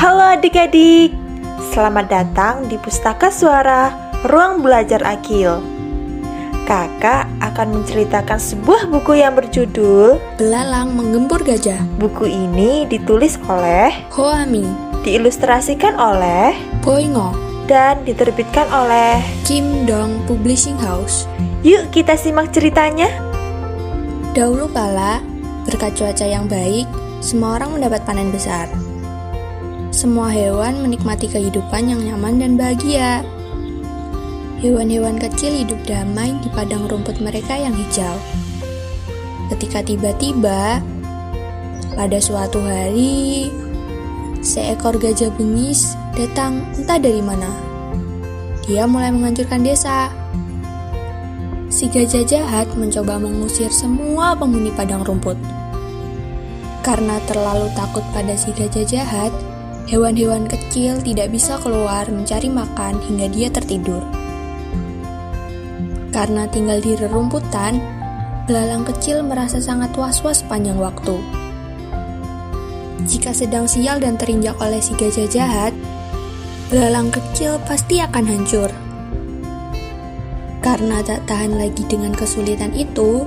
Halo adik-adik, selamat datang di Pustaka Suara Ruang Belajar Akil. Kakak akan menceritakan sebuah buku yang berjudul Belalang Menggempur Gajah. Buku ini ditulis oleh, Hoami, diilustrasikan oleh, Boingo, dan diterbitkan oleh. Kim Dong Publishing House. Yuk kita simak ceritanya. Dahulu kala, berkat cuaca yang baik, semua orang mendapat panen besar. Semua hewan menikmati kehidupan yang nyaman dan bahagia. Hewan-hewan kecil hidup damai di padang rumput mereka yang hijau. Ketika tiba-tiba, pada suatu hari, seekor gajah bengis datang entah dari mana. Dia mulai menghancurkan desa. Si gajah jahat mencoba mengusir semua penghuni padang rumput. Karena terlalu takut pada si gajah jahat, hewan-hewan kecil tidak bisa keluar mencari makan hingga dia tertidur. Karena tinggal di rerumputan, belalang kecil merasa sangat was-was sepanjang waktu. Jika sedang sial dan terinjak oleh si gajah jahat, belalang kecil pasti akan hancur. Karena tak tahan lagi dengan kesulitan itu,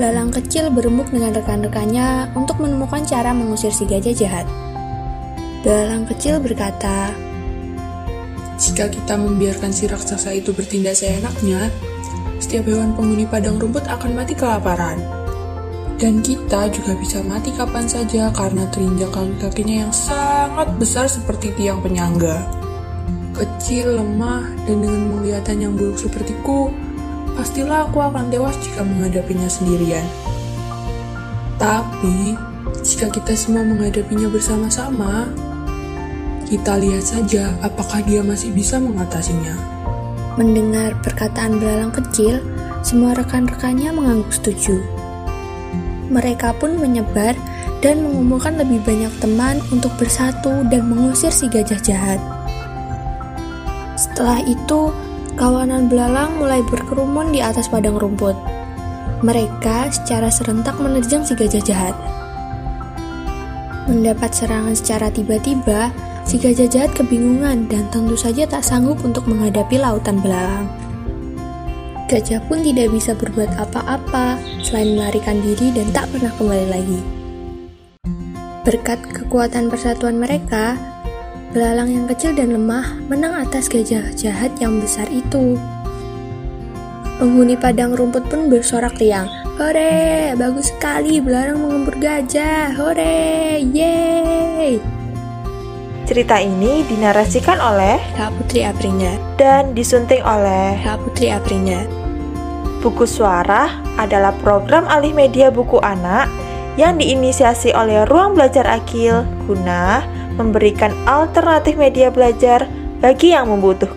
belalang kecil berembuk dengan rekan-rekannya untuk menemukan cara mengusir si gajah jahat. Belalang kecil berkata, Jika kita membiarkan si raksasa itu bertindak seenaknya, setiap hewan penghuni padang rumput akan mati kelaparan. Dan kita juga bisa mati kapan saja karena terinjak kaki-kakinya yang sangat besar seperti tiang penyangga. Kecil, lemah, dan dengan penglihatan yang buruk sepertiku, pastilah aku akan tewas jika menghadapinya sendirian. Tapi, jika kita semua menghadapinya bersama-sama, kita lihat saja apakah dia masih bisa mengatasinya. Mendengar perkataan belalang kecil, semua rekan-rekannya mengangguk setuju. Mereka pun menyebar dan mengumpulkan lebih banyak teman untuk bersatu dan mengusir si gajah jahat. Setelah itu, kawanan belalang mulai berkerumun di atas padang rumput. Mereka secara serentak menerjang si gajah jahat. Mendapat serangan secara tiba-tiba, si gajah jahat kebingungan dan tentu saja tak sanggup untuk menghadapi lautan belalang. Gajah pun tidak bisa berbuat apa-apa selain melarikan diri dan tak pernah kembali lagi. Berkat kekuatan persatuan mereka, belalang yang kecil dan lemah menang atas gajah jahat yang besar itu. Penghuni padang rumput pun bersorak riang. Hore, bagus sekali belalang mengempur gajah. Hore, yeay. Cerita ini dinarasikan oleh Kak Putri Aprinya dan disunting oleh Kak Putri Aprinya Buku Suara adalah program alih media buku anak yang diinisiasi oleh Ruang Belajar Akil guna memberikan alternatif media belajar bagi yang membutuhkan.